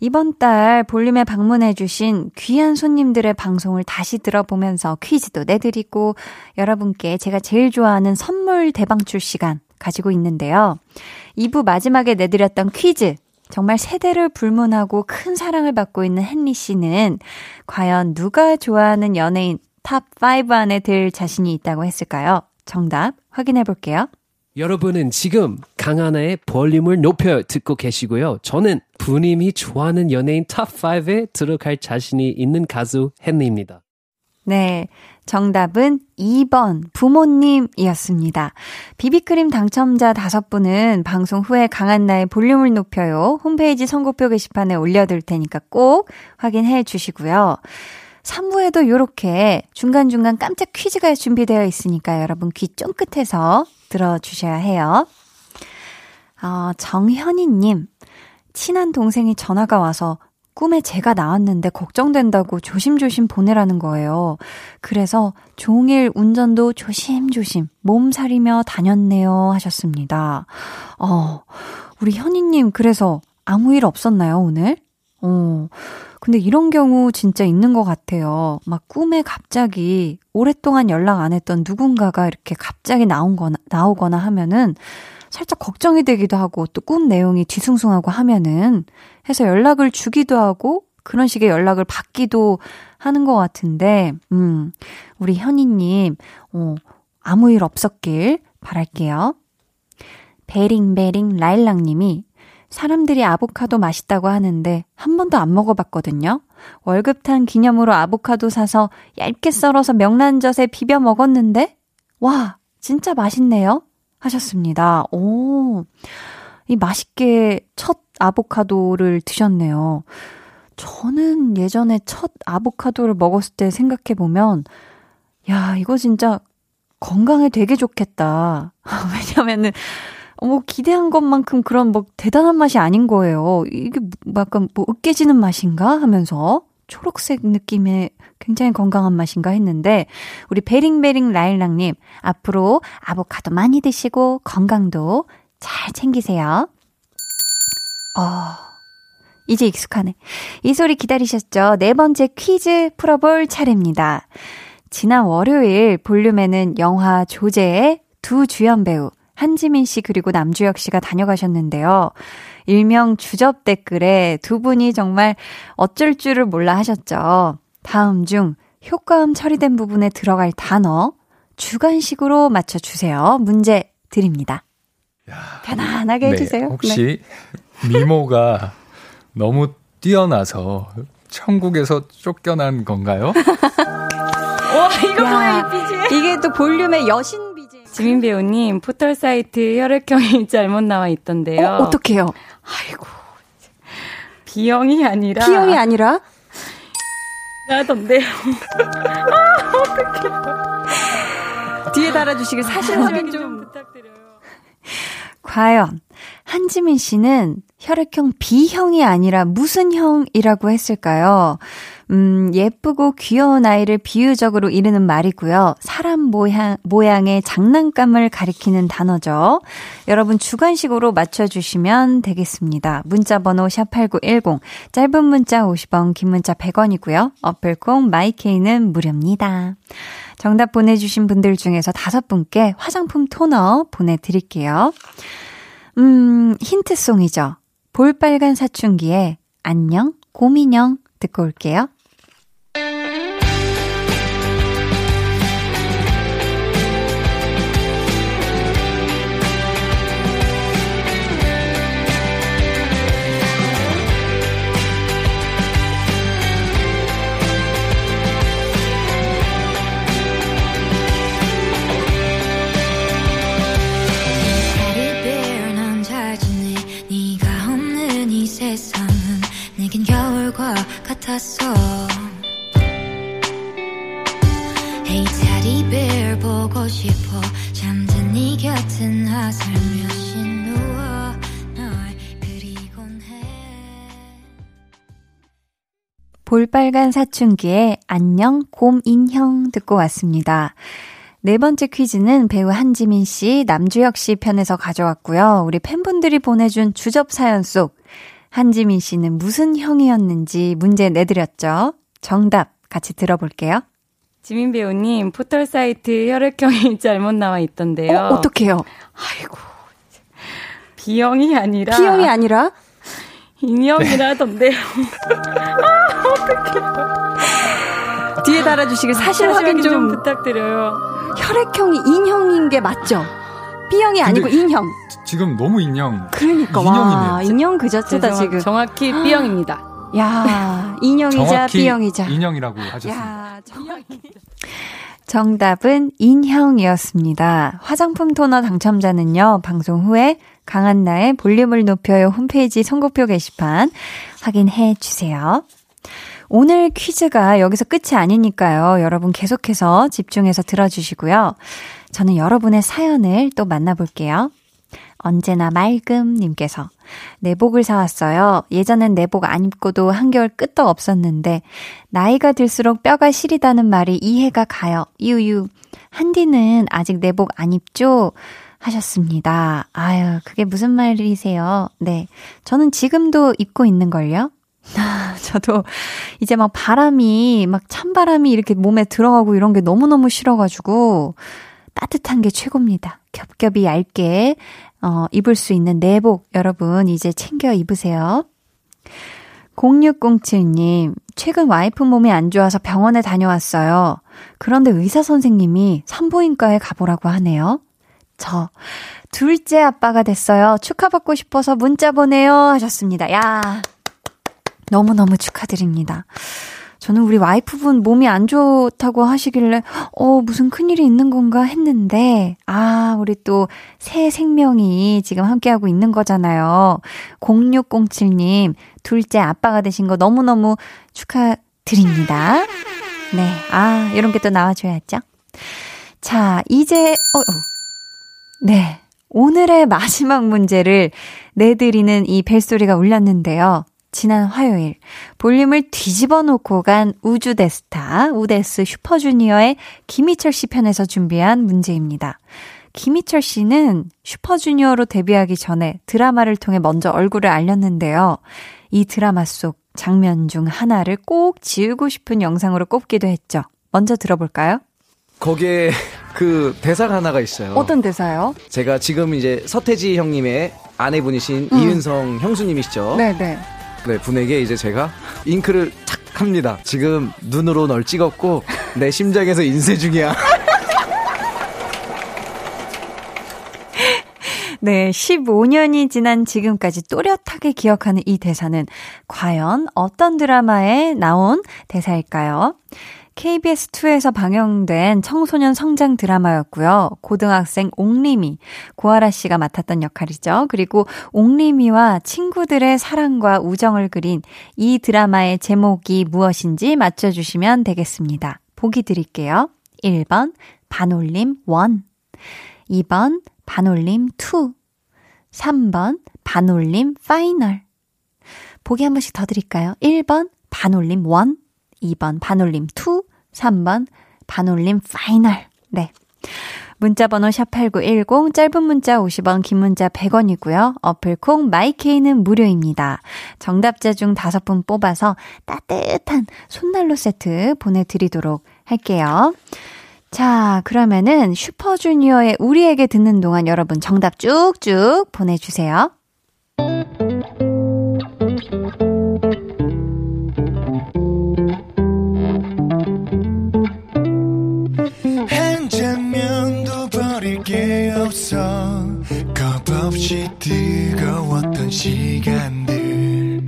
이번 달 볼륨에 방문해주신 귀한 손님들의 방송을 다시 들어보면서 퀴즈도 내드리고 여러분께 제가 제일 좋아하는 선물 대방출 시간 가지고 있는데요. 2부 마지막에 내드렸던 퀴즈. 정말 세대를 불문하고 큰 사랑을 받고 있는 헨리 씨는 과연 누가 좋아하는 연예인 top 5 안에 들 자신이 있다고 했을까요? 정답 확인해 볼게요. 여러분은 지금 강한나의 볼륨을 높여 듣고 계시고요. 저는 부모님이 좋아하는 연예인 top5에 들어갈 자신이 있는 가수 헨리입니다. 네. 정답은 2번 부모님이었습니다. 비비크림 당첨자 5분은 방송 후에 강한나의 볼륨을 높여요. 홈페이지 선곡표 게시판에 올려둘 테니까 꼭 확인해 주시고요. 3부에도 이렇게 중간중간 깜짝 퀴즈가 준비되어 있으니까 여러분 귀 쫑긋해서 들어주셔야 해요. 어, 정현희님, 친한 동생이 전화가 와서 꿈에 제가 나왔는데 걱정된다고 조심조심 보내라는 거예요. 그래서 종일 운전도 조심조심 몸살이며 다녔네요 하셨습니다. 어, 우리 현희님 그래서 아무 일 없었나요, 오늘? 어, 근데 이런 경우 진짜 있는 것 같아요. 막 꿈에 갑자기 오랫동안 연락 안 했던 누군가가 이렇게 갑자기 나온 거나, 나오거나 하면은 살짝 걱정이 되기도 하고 또 꿈 내용이 뒤숭숭하고 하면은 해서 연락을 주기도 하고 그런 식의 연락을 받기도 하는 것 같은데, 음, 우리 현희님, 어, 아무 일 없었길 바랄게요. 베링베링 라일락님이 사람들이 아보카도 맛있다고 하는데 한 번도 안 먹어봤거든요. 월급 탄 기념으로 아보카도 사서 얇게 썰어서 명란젓에 비벼 먹었는데, 와, 진짜 맛있네요. 하셨습니다. 오, 이 맛있게 첫 아보카도를 드셨네요. 저는 예전에 첫 아보카도를 먹었을 때 생각해보면, 야, 이거 진짜 건강에 되게 좋겠다. 왜냐면은, 뭐 기대한 것만큼 그런 뭐 대단한 맛이 아닌 거예요. 이게 약간 뭐 으깨지는 맛인가 하면서 초록색 느낌의 굉장히 건강한 맛인가 했는데 우리 베링베링 라일락님 앞으로 아보카도 많이 드시고 건강도 잘 챙기세요. 어, 이제 익숙하네. 이 소리 기다리셨죠? 네 번째 퀴즈 풀어볼 차례입니다. 지난 월요일 볼륨에는 영화 조제의 두 주연 배우 한지민 씨 그리고 남주혁 씨가 다녀가셨는데요. 일명 주접 댓글에 두 분이 정말 어쩔 줄을 몰라 하셨죠. 다음 중 효과음 처리된 부분에 들어갈 단어 주관식으로 맞춰 주세요. 문제 드립니다. 편안하게 네, 해주세요. 혹시 미모가 너무 뛰어나서 천국에서 쫓겨난 건가요? 와 이거 뭐야 이 BGM. 이게 또 볼륨의 여신. 지민 배우님 포털 사이트 혈액형이 잘못 나와 있던데요. 어, 어떡해요? 아이고 B형이 아니라 B형이 아니라? 나던데요. 뒤에 달아 주시길 사실 확인 좀. 부탁드려요. 과연 한지민 씨는 혈액형 B형이 아니라 무슨 형이라고 했을까요? 음, 예쁘고 귀여운 아이를 비유적으로 이르는 말이고요. 사람 모양, 모양의 장난감을 가리키는 단어죠. 여러분 주관식으로 맞춰주시면 되겠습니다. 문자번호 샵8910, 짧은 문자 50원, 긴 문자 100원이고요. 어플콩 마이케이는 무료입니다. 정답 보내주신 분들 중에서 다섯 분께 화장품 토너 보내드릴게요. 음, 힌트송이죠. 볼빨간 사춘기에 안녕, 고민형 듣고 올게요. 볼빨간 사춘기에 안녕 곰인형 듣고 왔습니다. 네 번째 퀴즈는 배우 한지민 씨, 남주혁 씨 편에서 가져왔고요. 우리 팬분들이 보내준 주접 사연 속 한지민 씨는 무슨 형이었는지 문제 내드렸죠. 정답 같이 들어볼게요. 지민 배우님 포털 사이트 혈액형이 잘못 나와 있던데요. 어, 어떡해요? 아이고 B형이 아니라 B형이 아니라? 인형이라던데요. 뒤에 달아주시길 사실 확인 좀. 부탁드려요. 혈액형이 인형인 게 맞죠? B형이 아니고 인형. 지금 너무 인형. 그러니까 인형이네요. 와 인형 그 자체다 지금. 정확히 B형입니다. 야 인형이자 정확히 B형이자. 인형이라고 하셨습니다. 야, 정확히. 정답은 인형이었습니다. 화장품 토너 당첨자는요, 방송 후에 강한나의 볼륨을 높여요 홈페이지 선곡표 게시판 확인해 주세요. 오늘 퀴즈가 여기서 끝이 아니니까요. 여러분 계속해서 집중해서 들어주시고요. 저는 여러분의 사연을 또 만나볼게요. 언제나 맑음님께서 내복을 사왔어요. 예전엔 내복 안 입고도 한겨울 끄떡 없었는데 나이가 들수록 뼈가 시리다는 말이 이해가 가요. 유유. 한디는 아직 내복 안 입죠? 하셨습니다. 아유, 그게 무슨 말이세요? 네. 저는 지금도 입고 있는걸요? 저도 이제 막 바람이, 막 찬바람이 이렇게 몸에 들어가고 이런 게 너무너무 싫어가지고 따뜻한 게 최고입니다. 겹겹이 얇게, 어, 입을 수 있는 내복 여러분 이제 챙겨 입으세요. 0607님, 최근 와이프 몸이 안 좋아서 병원에 다녀왔어요. 그런데 의사 선생님이 산부인과에 가보라고 하네요. 저, 둘째 아빠가 됐어요. 축하받고 싶어서 문자 보내요. 하셨습니다. 야 너무너무 축하드립니다. 저는 우리 와이프분 몸이 안 좋다고 하시길래, 어, 무슨 큰일이 있는 건가 했는데, 아, 우리 또 새 생명이 지금 함께하고 있는 거잖아요. 0607님, 둘째 아빠가 되신 거 너무너무 축하드립니다. 네, 아, 이런 게 또 나와줘야죠. 자, 이제, 어, 어. 네. 오늘의 마지막 문제를 내드리는 이 벨소리가 울렸는데요. 지난 화요일 볼륨을 뒤집어 놓고 간 우주 대스타 우데스 슈퍼주니어의 김희철 씨 편에서 준비한 문제입니다. 김희철 씨는 슈퍼주니어로 데뷔하기 전에 드라마를 통해 먼저 얼굴을 알렸는데요. 이 드라마 속 장면 중 하나를 꼭 지우고 싶은 영상으로 꼽기도 했죠. 먼저 들어볼까요? 거기에 그 대사가 하나가 있어요. 어떤 대사요? 제가 지금 이제 서태지 형님의 아내분이신 음. 이은성 형수님이시죠. 네네. 네, 분에게 이제 제가 잉크를 착 합니다. 지금 눈으로 널 찍었고 내 심장에서 인쇄 중이야. 네, 15년이 지난 지금까지 또렷하게 기억하는 이 대사는 과연 어떤 드라마에 나온 대사일까요? KBS2에서 방영된 청소년 성장 드라마였고요. 고등학생 옥림이, 고아라 씨가 맡았던 역할이죠. 그리고 옥림이와 친구들의 사랑과 우정을 그린 이 드라마의 제목이 무엇인지 맞춰주시면 되겠습니다. 보기 드릴게요. 1번, 반올림 1. 2번, 반올림 2. 3번, 반올림 final. 보기 한 번씩 더 드릴까요? 1번, 반올림 1. 2번, 반올림 2. 3번, 반올림 final. 네. 문자 번호 샵8910, 짧은 문자 50원, 긴 문자 100원이고요. 어플 콩 마이케이는 무료입니다. 정답자 중 5분 뽑아서 따뜻한 손난로 세트 보내 드리도록 할게요. 자, 그러면은 슈퍼주니어의 우리에게 듣는 동안 여러분 정답 쭉쭉 보내 주세요. 없어. 겁없이 뜨거웠던 시간들.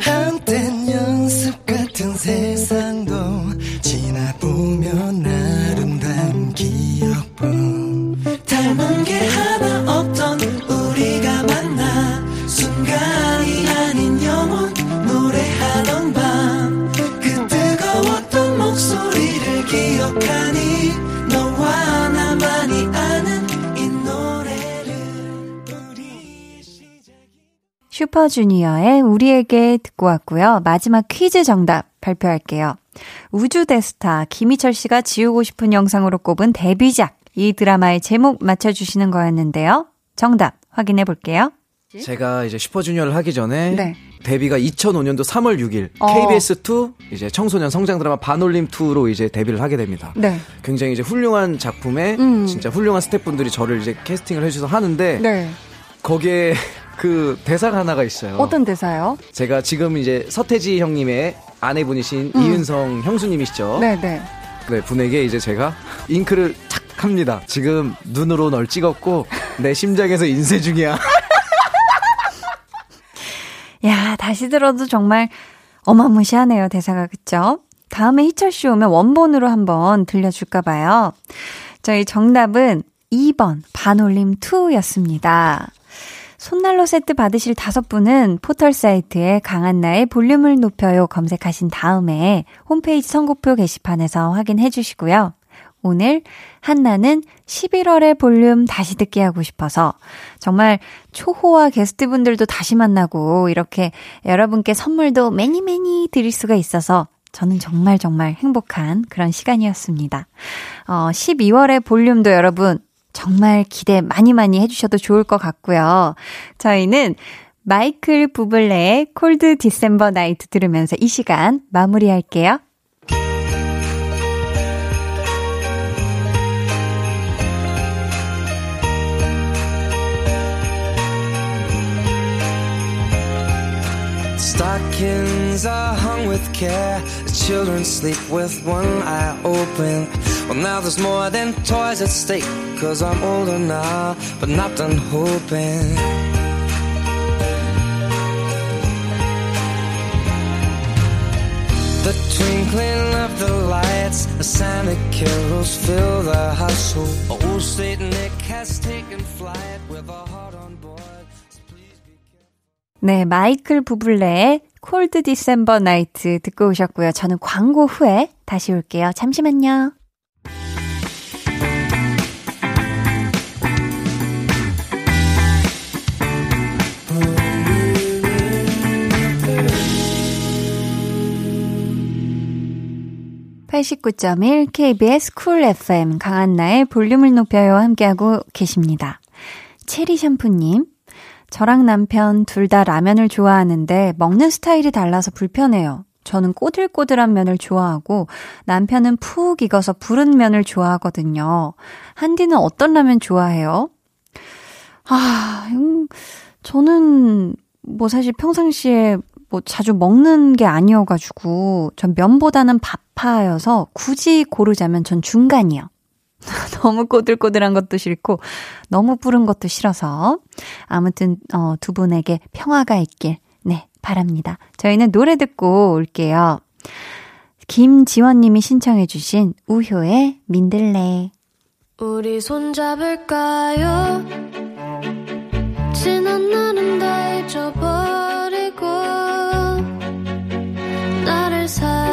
한땐 연습 같은 세상도 지나보면 아 슈퍼주니어의 우리에게 듣고 왔고요. 마지막 퀴즈 정답 발표할게요. 우주대스타 김희철 씨가 지우고 싶은 영상으로 꼽은 데뷔작. 이 드라마의 제목 맞춰주시는 거였는데요. 정답 확인해 볼게요. 제가 이제 슈퍼주니어를 하기 전에 네. 데뷔가 2005년도 3월 6일 어. KBS2 이제 청소년 성장 드라마 반올림 2로 이제 데뷔를 하게 됩니다. 네. 굉장히 이제 훌륭한 작품에 음. 진짜 훌륭한 스태프분들이 저를 이제 캐스팅을 해주셔서 하는데 네. 거기에 그 대사가 하나가 있어요. 어떤 대사요? 제가 지금 이제 서태지 형님의 아내분이신 음. 이은성 형수님이시죠. 네네. 네, 분에게 이제 제가 잉크를 착 합니다. 지금 눈으로 널 찍었고 내 심장에서 인쇄 중이야. 야, 다시 들어도 정말 어마무시하네요, 대사가. 그쵸? 다음에 희철 씨 오면 원본으로 한번 들려줄까 봐요. 저희 정답은 2번 반올림 2였습니다. 손난로 세트 받으실 다섯 분은 포털 사이트에 강한나의 볼륨을 높여요 검색하신 다음에 홈페이지 선곡표 게시판에서 확인해 주시고요. 오늘 한나는 11월의 볼륨 다시 듣기 하고 싶어서 정말 초호화 게스트분들도 다시 만나고 이렇게 여러분께 선물도 매니 매니 드릴 수가 있어서 저는 정말 정말 행복한 그런 시간이었습니다. 어, 12월의 볼륨도 여러분 정말 기대 많이 많이 해주셔도 좋을 것 같고요. 저희는 마이클 부블레의 콜드 디셈버 나이트 들으면서 이 시간 마무리할게요. Stockings are hung with care. The children sleep with one eye open. Well, now there's more than toys at stake. Cause I'm older now, but not done hoping. The twinkling of the lights, the Santa carols fill the household. Old Saint Nick has taken flight with a. 네, 마이클 부블레의 콜드 디셈버 나이트 듣고 오셨고요. 저는 광고 후에 다시 올게요. 잠시만요. (89.1) KBS 쿨 FM 강한나의 볼륨을 높여요 함께하고 계십니다. 체리 샴푸님 저랑 남편 둘 다 라면을 좋아하는데 먹는 스타일이 달라서 불편해요. 저는 꼬들꼬들한 면을 좋아하고 남편은 푹 익어서 부른 면을 좋아하거든요. 한디는 어떤 라면 좋아해요? 아, 음, 저는 뭐 사실 평상시에 뭐 자주 먹는 게 아니어가지고 전 면보다는 밥파여서 굳이 고르자면 전 중간이요. 너무 꼬들꼬들한 것도 싫고 너무 뿌른 것도 싫어서 아무튼 어, 두 분에게 평화가 있길 네 바랍니다. 저희는 노래 듣고 올게요. 김지원님이 신청해주신 우효의 민들레. 우리 손잡을까요? 지난 날은 다 잊어버리고 나를 사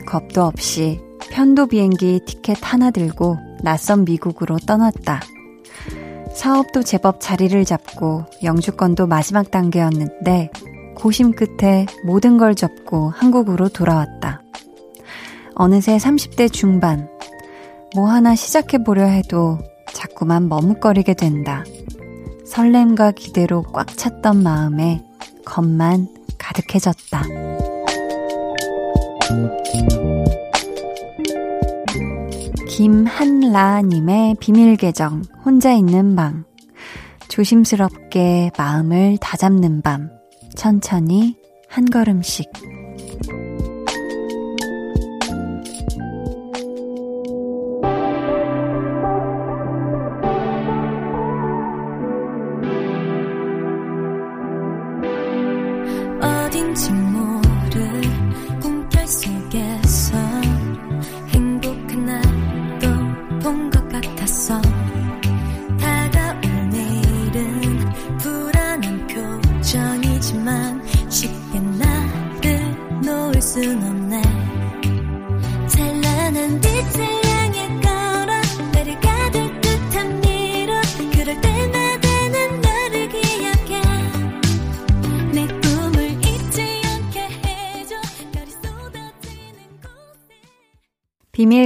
겁도 없이 편도 비행기 티켓 하나 들고 낯선 미국으로 떠났다. 사업도 제법 자리를 잡고 영주권도 마지막 단계였는데 고심 끝에 모든 걸 접고 한국으로 돌아왔다. 어느새 30대 중반. 뭐 하나 시작해보려 해도 자꾸만 머뭇거리게 된다. 설렘과 기대로 꽉 찼던 마음에 겁만 가득해졌다. 김한라님의 비밀계정, 혼자 있는 방. 조심스럽게 마음을 다잡는 밤. 천천히 한 걸음씩.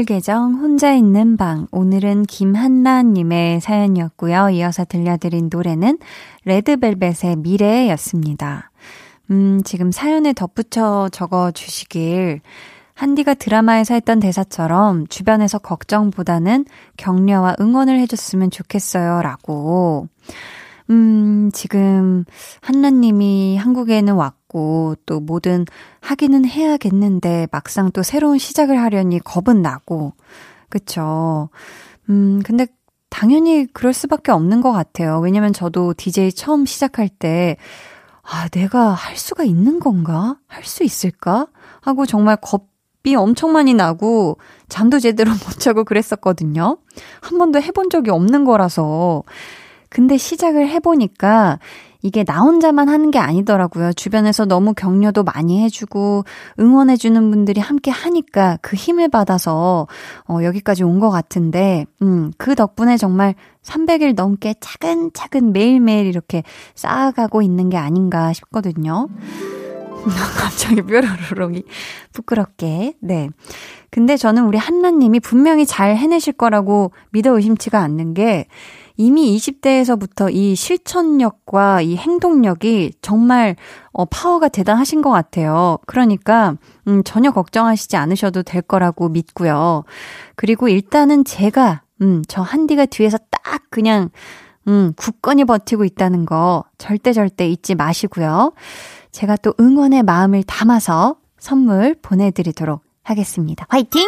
계정 혼자 있는 방. 오늘은 김한나님의 사연이었고요. 이어서 들려드린 노래는 레드벨벳의 미래였습니다. 음, 지금 사연에 덧붙여 적어 주시길. 한디가 드라마에서 했던 대사처럼 주변에서 걱정보다는 격려와 응원을 해줬으면 좋겠어요. 라고. 음, 지금 한나님이 한국에는 왔고 또 뭐든 하기는 해야겠는데 막상 또 새로운 시작을 하려니 겁은 나고 그쵸. 음, 근데 당연히 그럴 수밖에 없는 것 같아요. 왜냐면 저도 DJ 처음 시작할 때 아, 내가 할 수가 있는 건가? 할 수 있을까? 하고 정말 겁이 엄청 많이 나고 잠도 제대로 못 자고 그랬었거든요. 한 번도 해본 적이 없는 거라서. 근데 시작을 해보니까 이게 나 혼자만 하는 게 아니더라고요. 주변에서 너무 격려도 많이 해주고 응원해주는 분들이 함께 하니까 그 힘을 받아서 어, 여기까지 온 것 같은데, 음, 그 덕분에 정말 300일 넘게 차근차근 매일매일 이렇게 쌓아가고 있는 게 아닌가 싶거든요. 갑자기 뾰로로록이 부끄럽게. 네. 근데 저는 우리 한나님이 분명히 잘 해내실 거라고 믿어 의심치가 않는 게 이미 20대에서부터 이 실천력과 이 행동력이 정말 어, 파워가 대단하신 것 같아요. 그러니까 음, 전혀 걱정하시지 않으셔도 될 거라고 믿고요. 그리고 일단은 제가 음, 저 한디가 뒤에서 딱 그냥 음, 굳건히 버티고 있다는 거 절대 절대 잊지 마시고요. 제가 또 응원의 마음을 담아서 선물 보내드리도록 하겠습니다. 화이팅!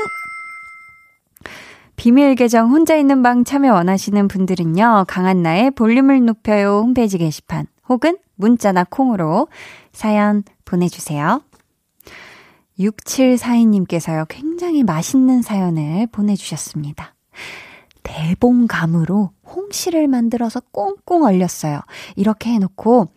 비밀 계정 혼자 있는 방 참여 원하시는 분들은요, 강한나의 볼륨을 높여요 홈페이지 게시판 혹은 문자나 콩으로 사연 보내주세요. 6742님께서요, 굉장히 맛있는 사연을 보내주셨습니다. 대봉감으로 홍시를 만들어서 꽁꽁 얼렸어요. 이렇게 해놓고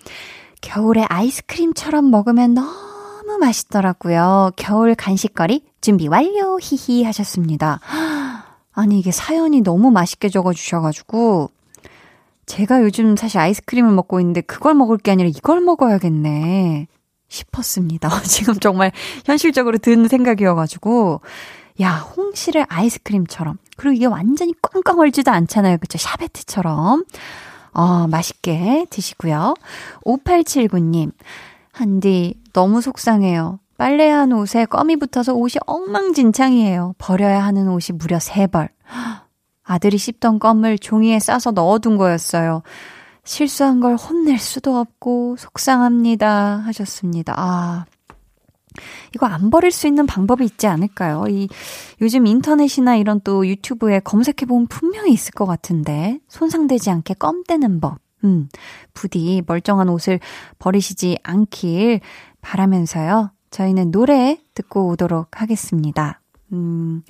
겨울에 아이스크림처럼 먹으면 너무 맛있더라고요. 겨울 간식거리 준비 완료 히히 하셨습니다. 아니 이게 사연이 너무 맛있게 적어주셔가지고 제가 요즘 사실 아이스크림을 먹고 있는데 그걸 먹을 게 아니라 이걸 먹어야겠네 싶었습니다. 지금 정말 현실적으로 든 생각이어가지고 야 홍시를 아이스크림처럼 그리고 이게 완전히 꽝꽝 얼지도 않잖아요. 그쵸? 샤베트처럼. 어, 맛있게 드시고요. 5879님, 한디, 너무 속상해요. 빨래한 옷에 껌이 붙어서 옷이 엉망진창이에요. 버려야 하는 옷이 무려 3벌. 아들이 씹던 껌을 종이에 싸서 넣어둔 거였어요. 실수한 걸 혼낼 수도 없고 속상합니다. 하셨습니다. 아, 이거 안 버릴 수 있는 방법이 있지 않을까요? 이 요즘 인터넷이나 이런 또 유튜브에 검색해 보면 분명히 있을 것 같은데 손상되지 않게 껌 떼는 법. 음, 부디 멀쩡한 옷을 버리시지 않길 바라면서요. 저희는 노래 듣고 오도록 하겠습니다. 음,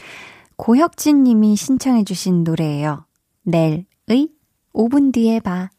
고혁진 님이 신청해 주신 노래예요. 넬의 5분 뒤에 봐.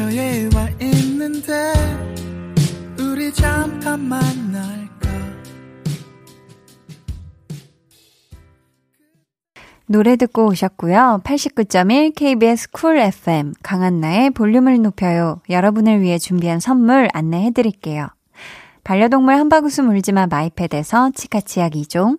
근처에 와 있는데 우리 잠깐 만날까 노래 듣고 오셨고요. 89.1 KBS 쿨 FM 강한나의 볼륨을 높여요. 여러분을 위해 준비한 선물 안내해 드릴게요. 반려동물 한바구스 물지마 마이패드에서 치카치약 2종,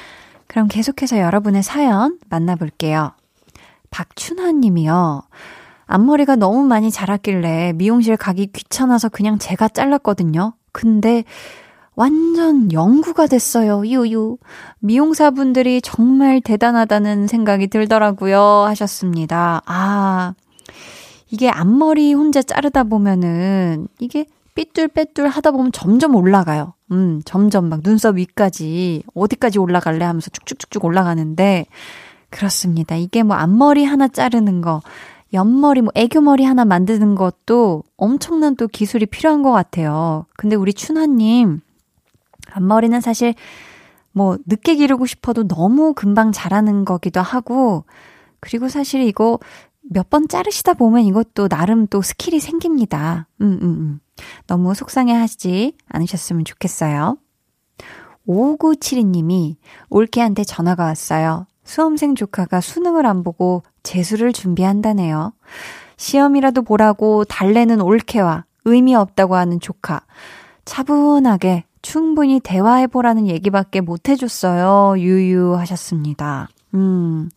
그럼 계속해서 여러분의 사연 만나볼게요. 박춘하 님이요. 앞머리가 너무 많이 자랐길래 미용실 가기 귀찮아서 그냥 제가 잘랐거든요. 근데 완전 영구가 됐어요. 유유. 미용사분들이 정말 대단하다는 생각이 들더라고요. 하셨습니다. 아, 이게 앞머리 혼자 자르다 보면은 이게 삐뚤빼뚤 하다 보면 점점 올라가요. 음, 점점 막 눈썹 위까지 어디까지 올라갈래 하면서 쭉쭉쭉쭉 올라가는데 그렇습니다. 이게 뭐 앞머리 하나 자르는 거, 옆머리 뭐 애교머리 하나 만드는 것도 엄청난 또 기술이 필요한 것 같아요. 근데 우리 춘하님 앞머리는 사실 뭐 늦게 기르고 싶어도 너무 금방 자라는 거기도 하고 그리고 사실 이거 몇 번 자르시다 보면 이것도 나름 또 skill이 생깁니다. 음, 음, 음. 너무 속상해 하지 않으셨으면 좋겠어요. 5972님이 올케한테 전화가 왔어요. 수험생 조카가 수능을 안 보고 재수를 준비한다네요. 시험이라도 보라고 달래는 올케와 의미 없다고 하는 조카. 차분하게 충분히 대화해보라는 얘기밖에 못 해줬어요. 유유 하셨습니다. 음.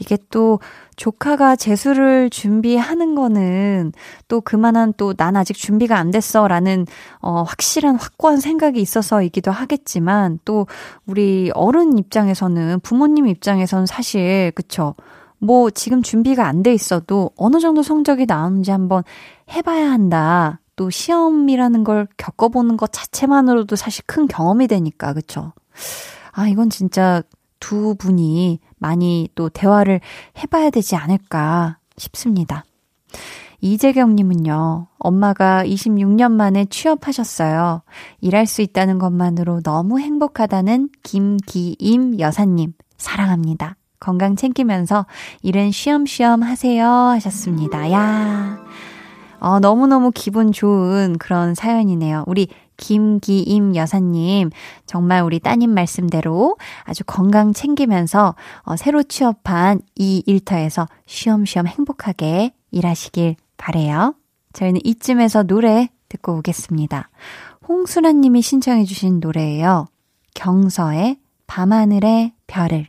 이게 또 조카가 재수를 준비하는 거는 또 그만한 또 난 아직 준비가 안 됐어 라는 어, 확실한 확고한 생각이 있어서이기도 하겠지만 또 우리 어른 입장에서는 부모님 입장에서는 사실 그쵸. 뭐 지금 준비가 안 돼 있어도 어느 정도 성적이 나오는지 한번 해봐야 한다. 또 시험이라는 걸 겪어보는 것 자체만으로도 사실 큰 경험이 되니까, 그쵸? 아, 이건 진짜 두 분이 많이 또 대화를 해봐야 되지 않을까 싶습니다. 이재경님은요, 엄마가 26년 만에 취업하셨어요. 일할 수 있다는 것만으로 너무 행복하다는 김기임 여사님, 사랑합니다. 건강 챙기면서 일은 쉬엄쉬엄 하세요 하셨습니다. 야. 어, 너무너무 기분 좋은 그런 사연이네요. 우리 김기임 여사님, 정말 우리 따님 말씀대로 아주 건강 챙기면서 어, 새로 취업한 이 일터에서 쉬엄쉬엄 행복하게 일하시길 바래요. 저희는 이쯤에서 노래 듣고 오겠습니다. 홍수라 님이 신청해 주신 노래예요. 경서의 밤하늘의 별을.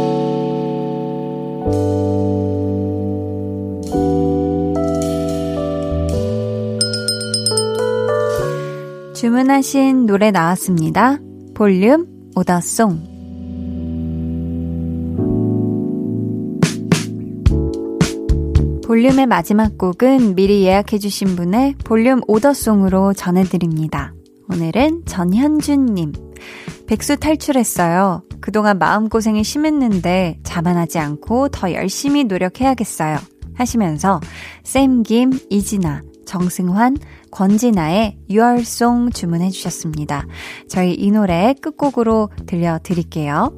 주문하신 노래 나왔습니다. 볼륨 오더송. 볼륨의 마지막 곡은 미리 예약해주신 분의 볼륨 오더송으로 전해드립니다. 오늘은 전현준님. 백수 탈출했어요. 그동안 마음고생이 심했는데 자만하지 않고 더 열심히 노력해야겠어요. 하시면서 쌤김, 이진아, 정승환, 권진아의 유월송 주문해 주셨습니다. 저희 이 노래 끝곡으로 들려드릴게요.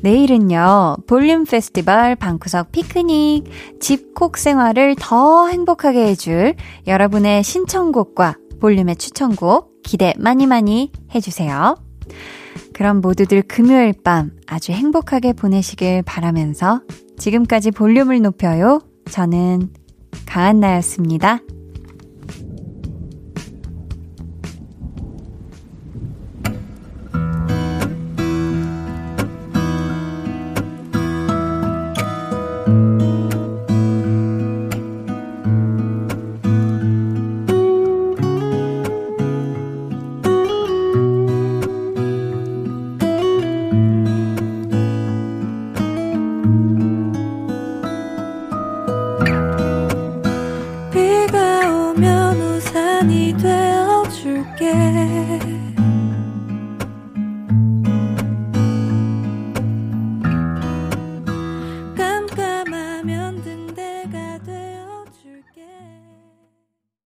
내일은요, 볼륨 페스티벌 방구석 피크닉, 집콕 생활을 더 행복하게 해줄 여러분의 신청곡과 볼륨의 추천곡 기대 많이 많이 해주세요. 그럼 모두들 금요일 밤 아주 행복하게 보내시길 바라면서 지금까지 볼륨을 높여요. 저는 강한나였습니다.